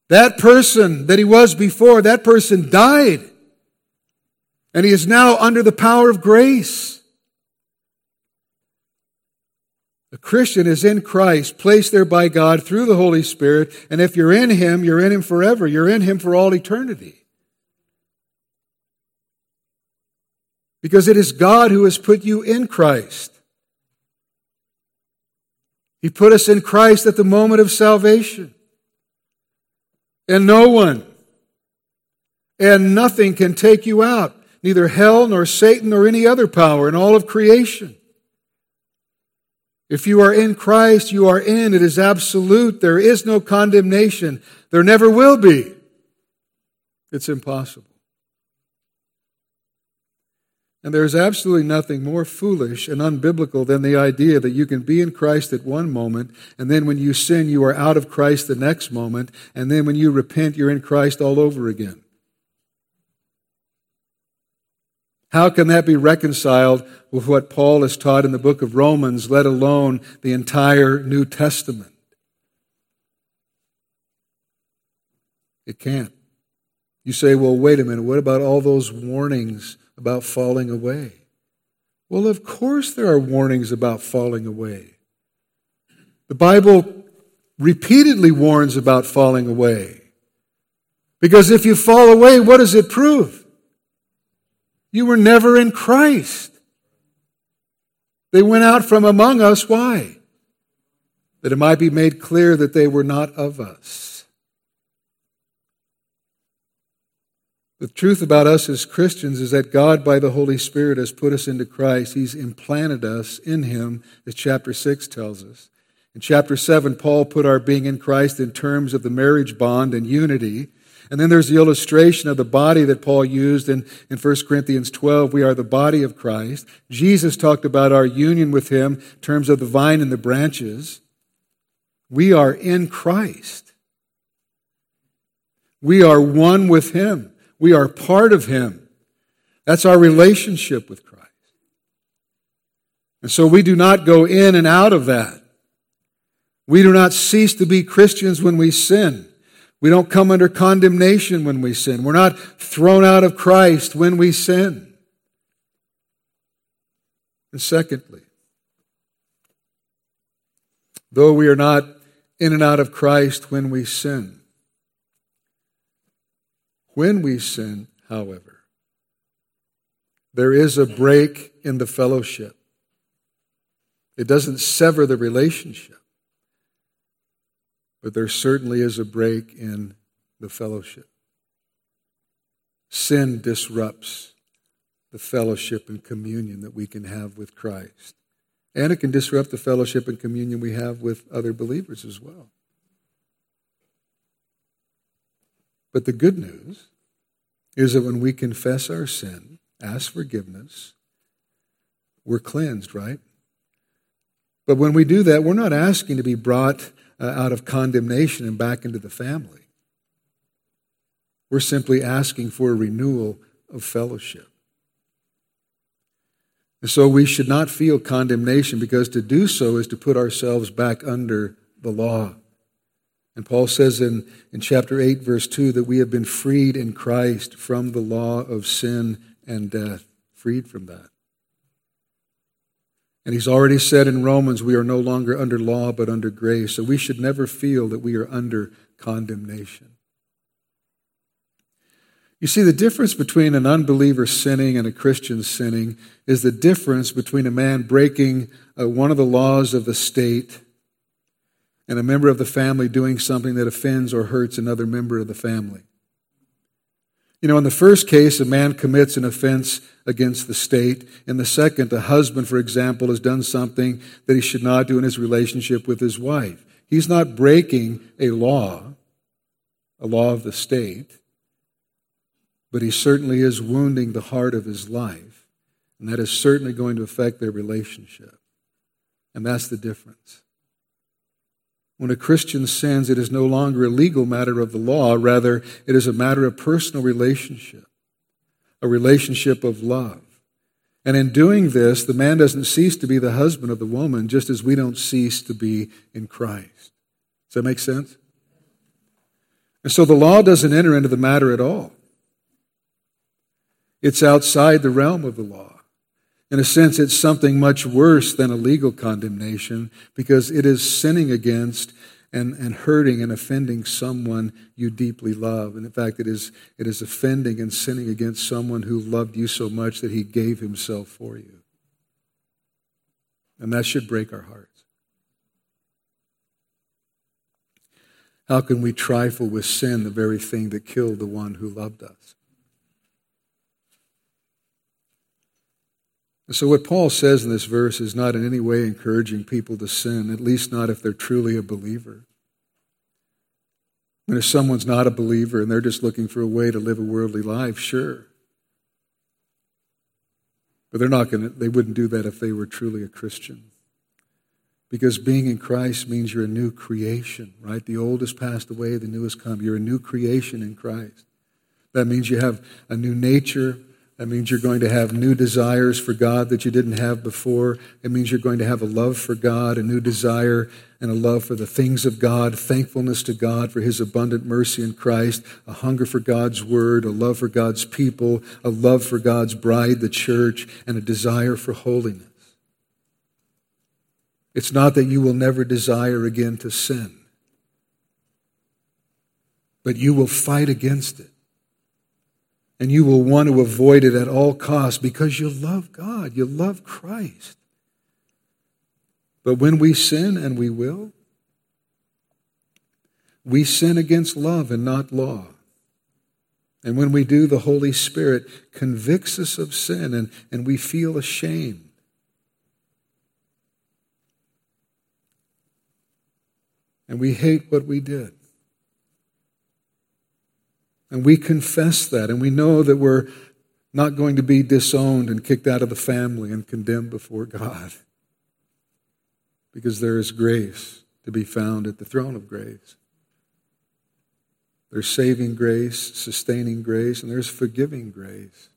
that person that he was before, that person died. And he is now under the power of grace. A Christian is in Christ, placed there by God through the Holy Spirit. And if you're in him, you're in him forever. You're in him for all eternity. Because it is God who has put you in Christ. He put us in Christ at the moment of salvation. And no one and nothing can take you out, neither hell nor Satan nor any other power in all of creation. If you are in Christ, you are in. It is absolute. There is no condemnation. There never will be. It's impossible. And there is absolutely nothing more foolish and unbiblical than the idea that you can be in Christ at one moment, and then when you sin, you are out of Christ the next moment, and then when you repent, you're in Christ all over again. How can that be reconciled with what Paul has taught in the book of Romans, let alone the entire New Testament? It can't. You say, well, wait a minute, what about all those warnings about falling away. Well, of course, there are warnings about falling away. The Bible repeatedly warns about falling away. Because if you fall away, what does it prove? You were never in Christ. They went out from among us. Why? That it might be made clear that they were not of us. The truth about us as Christians is that God, by the Holy Spirit, has put us into Christ. He's implanted us in Him, as chapter 6 tells us. In chapter 7, Paul put our being in Christ in terms of the marriage bond and unity. And then there's the illustration of the body that Paul used in, in 1 Corinthians 12. We are the body of Christ. Jesus talked about our union with Him in terms of the vine and the branches. We are in Christ. We are one with Him. We are part of Him. That's our relationship with Christ. And so we do not go in and out of that. We do not cease to be Christians when we sin. We don't come under condemnation when we sin. We're not thrown out of Christ when we sin. And secondly, though we are not in and out of Christ when we sin, when we sin, however, there is a break in the fellowship. It doesn't sever the relationship, but there certainly is a break in the fellowship. Sin disrupts the fellowship and communion that we can have with Christ. And it can disrupt the fellowship and communion we have with other believers as well. But the good news is that when we confess our sin, ask forgiveness, we're cleansed, right? But when we do that, we're not asking to be brought uh, out of condemnation and back into the family. We're simply asking for a renewal of fellowship. And so we should not feel condemnation because to do so is to put ourselves back under the law. And Paul says in, in chapter 8, verse 2, that we have been freed in Christ from the law of sin and death. Freed from that. And he's already said in Romans, we are no longer under law, but under grace. So we should never feel that we are under condemnation. You see, the difference between an unbeliever sinning and a Christian sinning is the difference between a man breaking uh, one of the laws of the state and a member of the family doing something that offends or hurts another member of the family. You know, in the first case, a man commits an offense against the state. In the second, a husband, for example, has done something that he should not do in his relationship with his wife. He's not breaking a law, a law of the state, but he certainly is wounding the heart of his life. And that is certainly going to affect their relationship. And that's the difference. When a Christian sins, it is no longer a legal matter of the law. Rather, it is a matter of personal relationship, a relationship of love. And in doing this, the man doesn't cease to be the husband of the woman, just as we don't cease to be in Christ. Does that make sense? And so the law doesn't enter into the matter at all. It's outside the realm of the law. In a sense, it's something much worse than a legal condemnation because it is sinning against and, and hurting and offending someone you deeply love. And in fact, it is, it is offending and sinning against someone who loved you so much that he gave himself for you. And that should break our hearts. How can we trifle with sin, the very thing that killed the one who loved us? So, what Paul says in this verse is not in any way encouraging people to sin, at least not if they're truly a believer. And if someone's not a believer and they're just looking for a way to live a worldly life, sure. But they're not going to, they wouldn't do that if they were truly a Christian. Because being in Christ means you're a new creation, right? The old has passed away, the new has come. You're a new creation in Christ. That means you have a new nature, that means you're going to have new desires for God that you didn't have before. It means you're going to have a love for God, a new desire and a love for the things of God, thankfulness to God for His abundant mercy in Christ, a hunger for God's Word, a love for God's people, a love for God's bride, the church, and a desire for holiness. It's not that you will never desire again to sin, but you will fight against it and you will want to avoid it at all costs because you love God, you love Christ. But when we sin, and we will, we sin against love and not law. And when we do, the Holy Spirit convicts us of sin and, and we feel ashamed. And we hate what we did. And we confess that, and we know that we're not going to be disowned and kicked out of the family and condemned before God. Because there is grace to be found at the throne of grace. There's saving grace, sustaining grace, and there's forgiving grace.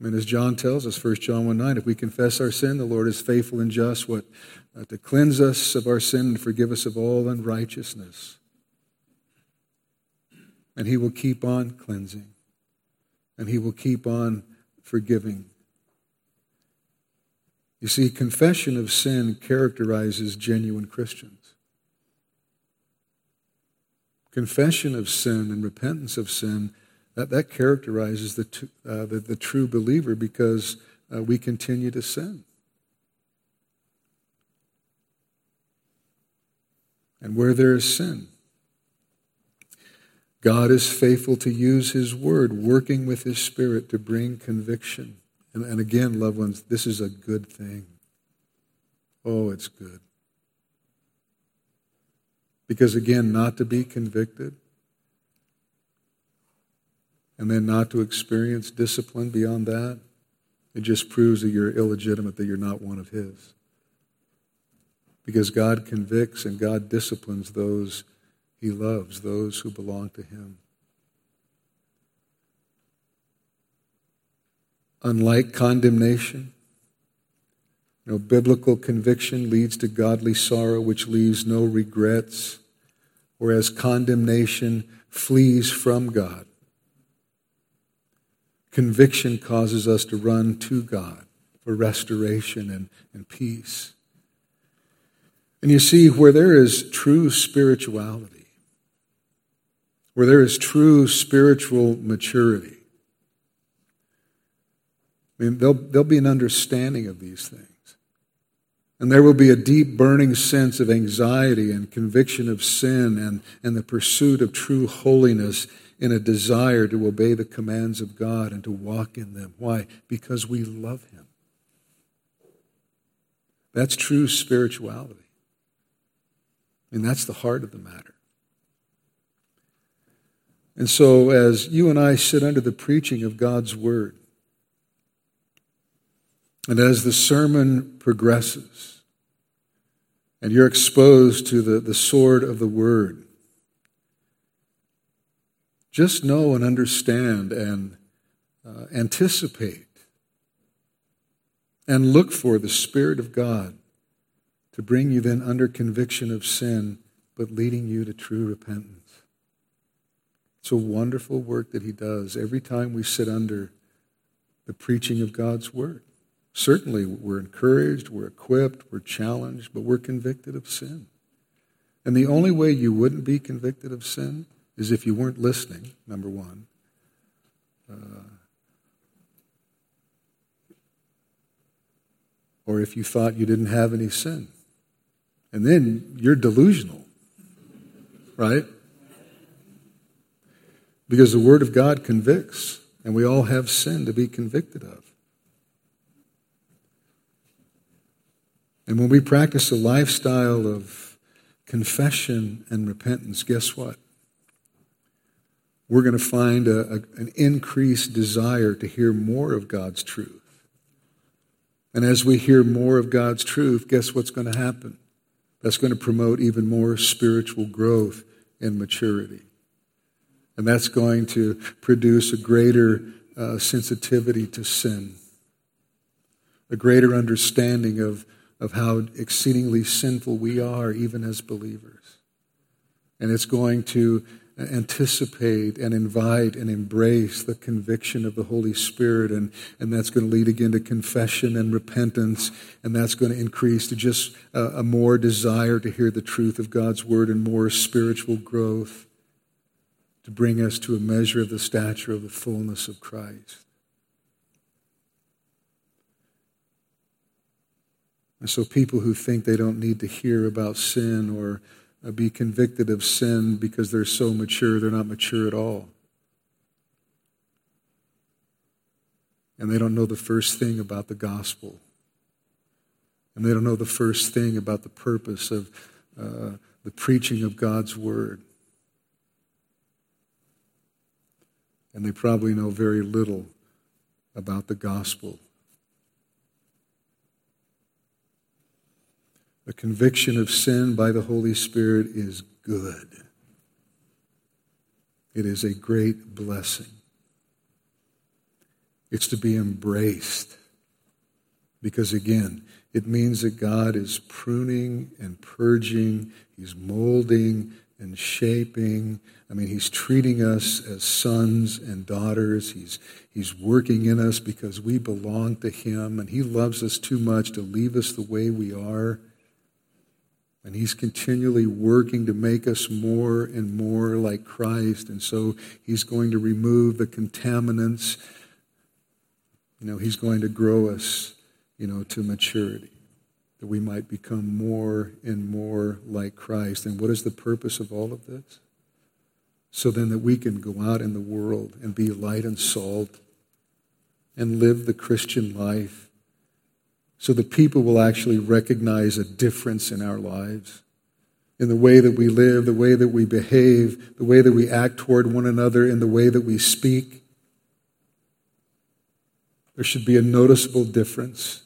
And as John tells us, 1 John 1 9, if we confess our sin, the Lord is faithful and just, what? Uh, to cleanse us of our sin and forgive us of all unrighteousness and He will keep on cleansing, and He will keep on forgiving. You see, confession of sin characterizes genuine Christians. Confession of sin and repentance of sin, that, that characterizes the, uh, the, the, true believer because uh, we continue to sin. And where there is sin, God is faithful to use His Word, working with His Spirit to bring conviction. And, and again, loved ones, this is a good thing. Oh, it's good. Because again, not to be convicted and then not to experience discipline beyond that, it just proves that you're illegitimate, that you're not one of His. Because God convicts and God disciplines those he loves those who belong to Him. Unlike condemnation, know, biblical conviction leads to godly sorrow, which leaves no regrets, whereas condemnation flees from God. Conviction causes us to run to God for restoration and, and peace. And you see, where there is true spirituality, where there is true spiritual maturity. I mean, there'll, there'll be an understanding of these things. And there will be a deep burning sense of anxiety and conviction of sin and, and the pursuit of true holiness in a desire to obey the commands of God and to walk in them. Why? Because we love Him. That's true spirituality. And that's the heart of the matter. And so, as you and I sit under the preaching of God's Word, and as the sermon progresses, and you're exposed to the, the sword of the Word, just know and understand and uh, anticipate and look for the Spirit of God to bring you then under conviction of sin, but leading you to true repentance. It's a wonderful work that He does every time we sit under the preaching of God's Word. Certainly, we're encouraged, we're equipped, we're challenged, but we're convicted of sin. And the only way you wouldn't be convicted of sin is if you weren't listening, number one. Uh, or if you thought you didn't have any sin. And then you're delusional, right? Because the Word of God convicts, and we all have sin to be convicted of. And when we practice a lifestyle of confession and repentance, guess what? We're going to find a, a, an increased desire to hear more of God's truth. And as we hear more of God's truth, guess what's going to happen? That's going to promote even more spiritual growth and maturity. And that's going to produce a greater uh, sensitivity to sin, a greater understanding of of how exceedingly sinful we are, even as believers. And it's going to anticipate and invite and embrace the conviction of the Holy Spirit. And, and that's going to lead again to confession and repentance. And that's going to increase to just a, a more desire to hear the truth of God's word and more spiritual growth to bring us to a measure of the stature of the fullness of Christ. And so people who think they don't need to hear about sin or uh, be convicted of sin because they're so mature, they're not mature at all. And they don't know the first thing about the gospel. And they don't know the first thing about the purpose of uh, the preaching of God's word. And they probably know very little about the gospel A conviction of sin by the Holy Spirit is good. It is a great blessing. It's to be embraced because, again, it means that God is pruning and purging, He's molding and shaping. I mean, He's treating us as sons and daughters. He's, he's working in us because we belong to Him, and He loves us too much to leave us the way we are. And he's continually working to make us more and more like Christ. And so he's going to remove the contaminants. You know, he's going to grow us, you know, to maturity, that we might become more and more like Christ. And what is the purpose of all of this? So then that we can go out in the world and be light and salt and live the Christian life so that people will actually recognize a difference in our lives, in the way that we live, the way that we behave, the way that we act toward one another, in the way that we speak. There should be a noticeable difference.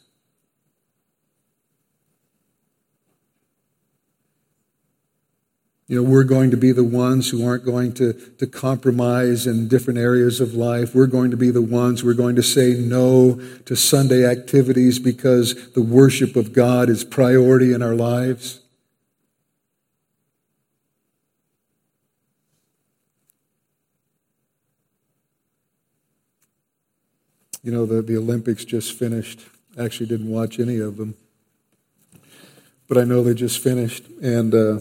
You know, we're going to be the ones who aren't going to, to compromise in different areas of life. We're going to be the ones who are going to say no to Sunday activities because the worship of God is priority in our lives. You know, the, the Olympics just finished. I actually didn't watch any of them. But I know they just finished. And, uh,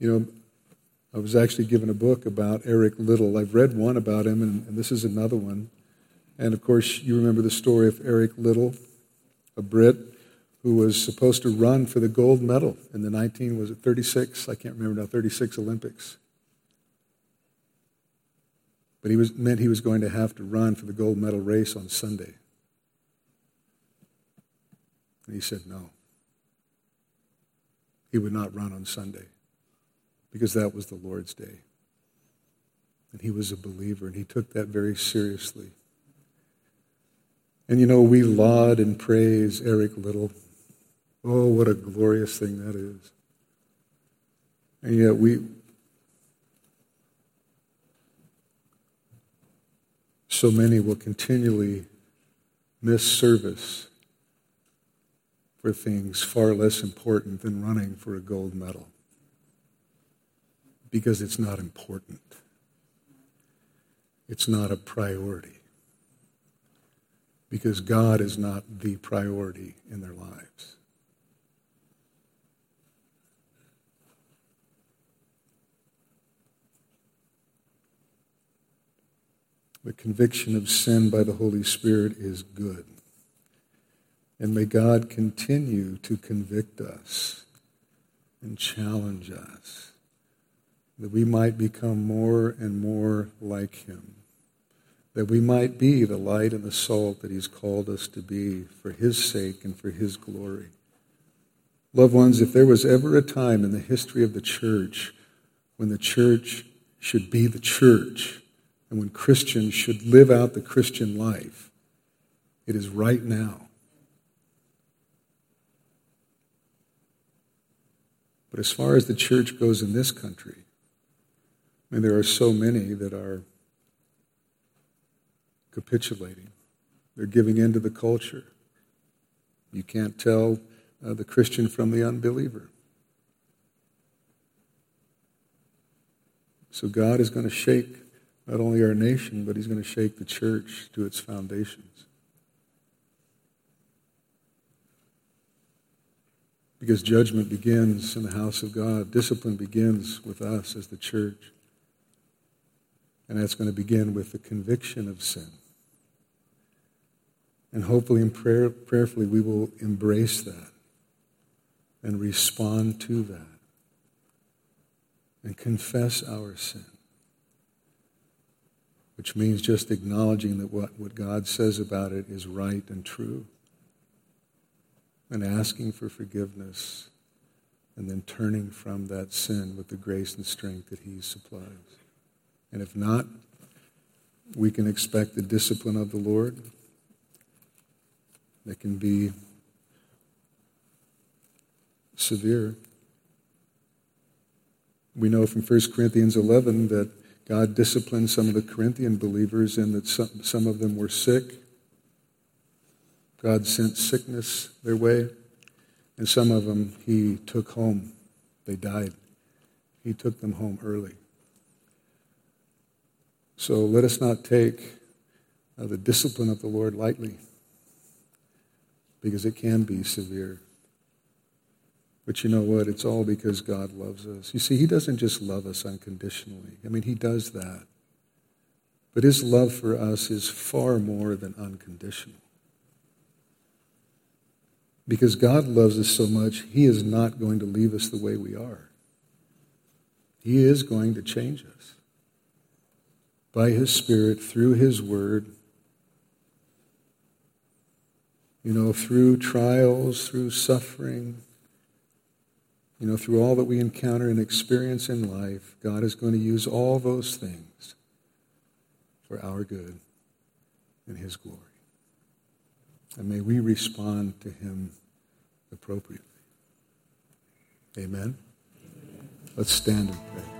You know, I was actually given a book about Eric Liddell. I've read one about him, and, and, this is another one. And of course, you remember the story of Eric Liddell, a Brit who was supposed to run for the gold medal in the 19, was it 36? I can't remember now, 36 Olympics. But he was, meant he was going to have to run for the gold medal race on Sunday. And he said no. He would not run on Sunday because that was the Lord's day. And he was a believer, and he took that very seriously. And you know, we laud and praise Eric Liddell. Oh, what a glorious thing that is. And yet we. So many will continually miss service for things far less important than running for a gold medal because it's not important. It's not a priority because God is not the priority in their lives. The conviction of sin by the Holy Spirit is good. And may God continue to convict us and challenge us that we might become more and more like Him, that we might be the light and the salt that He's called us to be for His sake and for His glory. Loved ones, if there was ever a time in the history of the church when the church should be the church and when Christians should live out the Christian life, it is right now. But as far as the church goes in this country, I mean, there are so many that are capitulating. They're giving in to the culture. You can't tell uh, the Christian from the unbeliever. So God is going to shake not only our nation, but He's going to shake the church to its foundations. Because judgment begins in the house of God. Discipline begins with us as the church. And that's going to begin with the conviction of sin. And hopefully and prayer, prayerfully, we will embrace that and respond to that and confess our sin, which means just acknowledging that what, what God says about it is right and true and asking for forgiveness and then turning from that sin with the grace and strength that He supplies. And if not, we can expect the discipline of the Lord that can be severe. We know from 1 Corinthians 11 that God disciplined some of the Corinthian believers and that some, some of them were sick God sent sickness their way, and some of them he took home. They died. He took them home early. So let us not take uh, the discipline of the Lord lightly, because it can be severe. But you know what? It's all because God loves us. You see, He doesn't just love us unconditionally. I mean, He does that. But His love for us is far more than unconditional. Because God loves us so much, He is not going to leave us the way we are. He is going to change us by His Spirit, through His Word, you know, through trials, through suffering, you know, through all that we encounter and experience in life, God is going to use all those things for our good and His glory. And may we respond to Him appropriately. Amen? Let's stand and pray.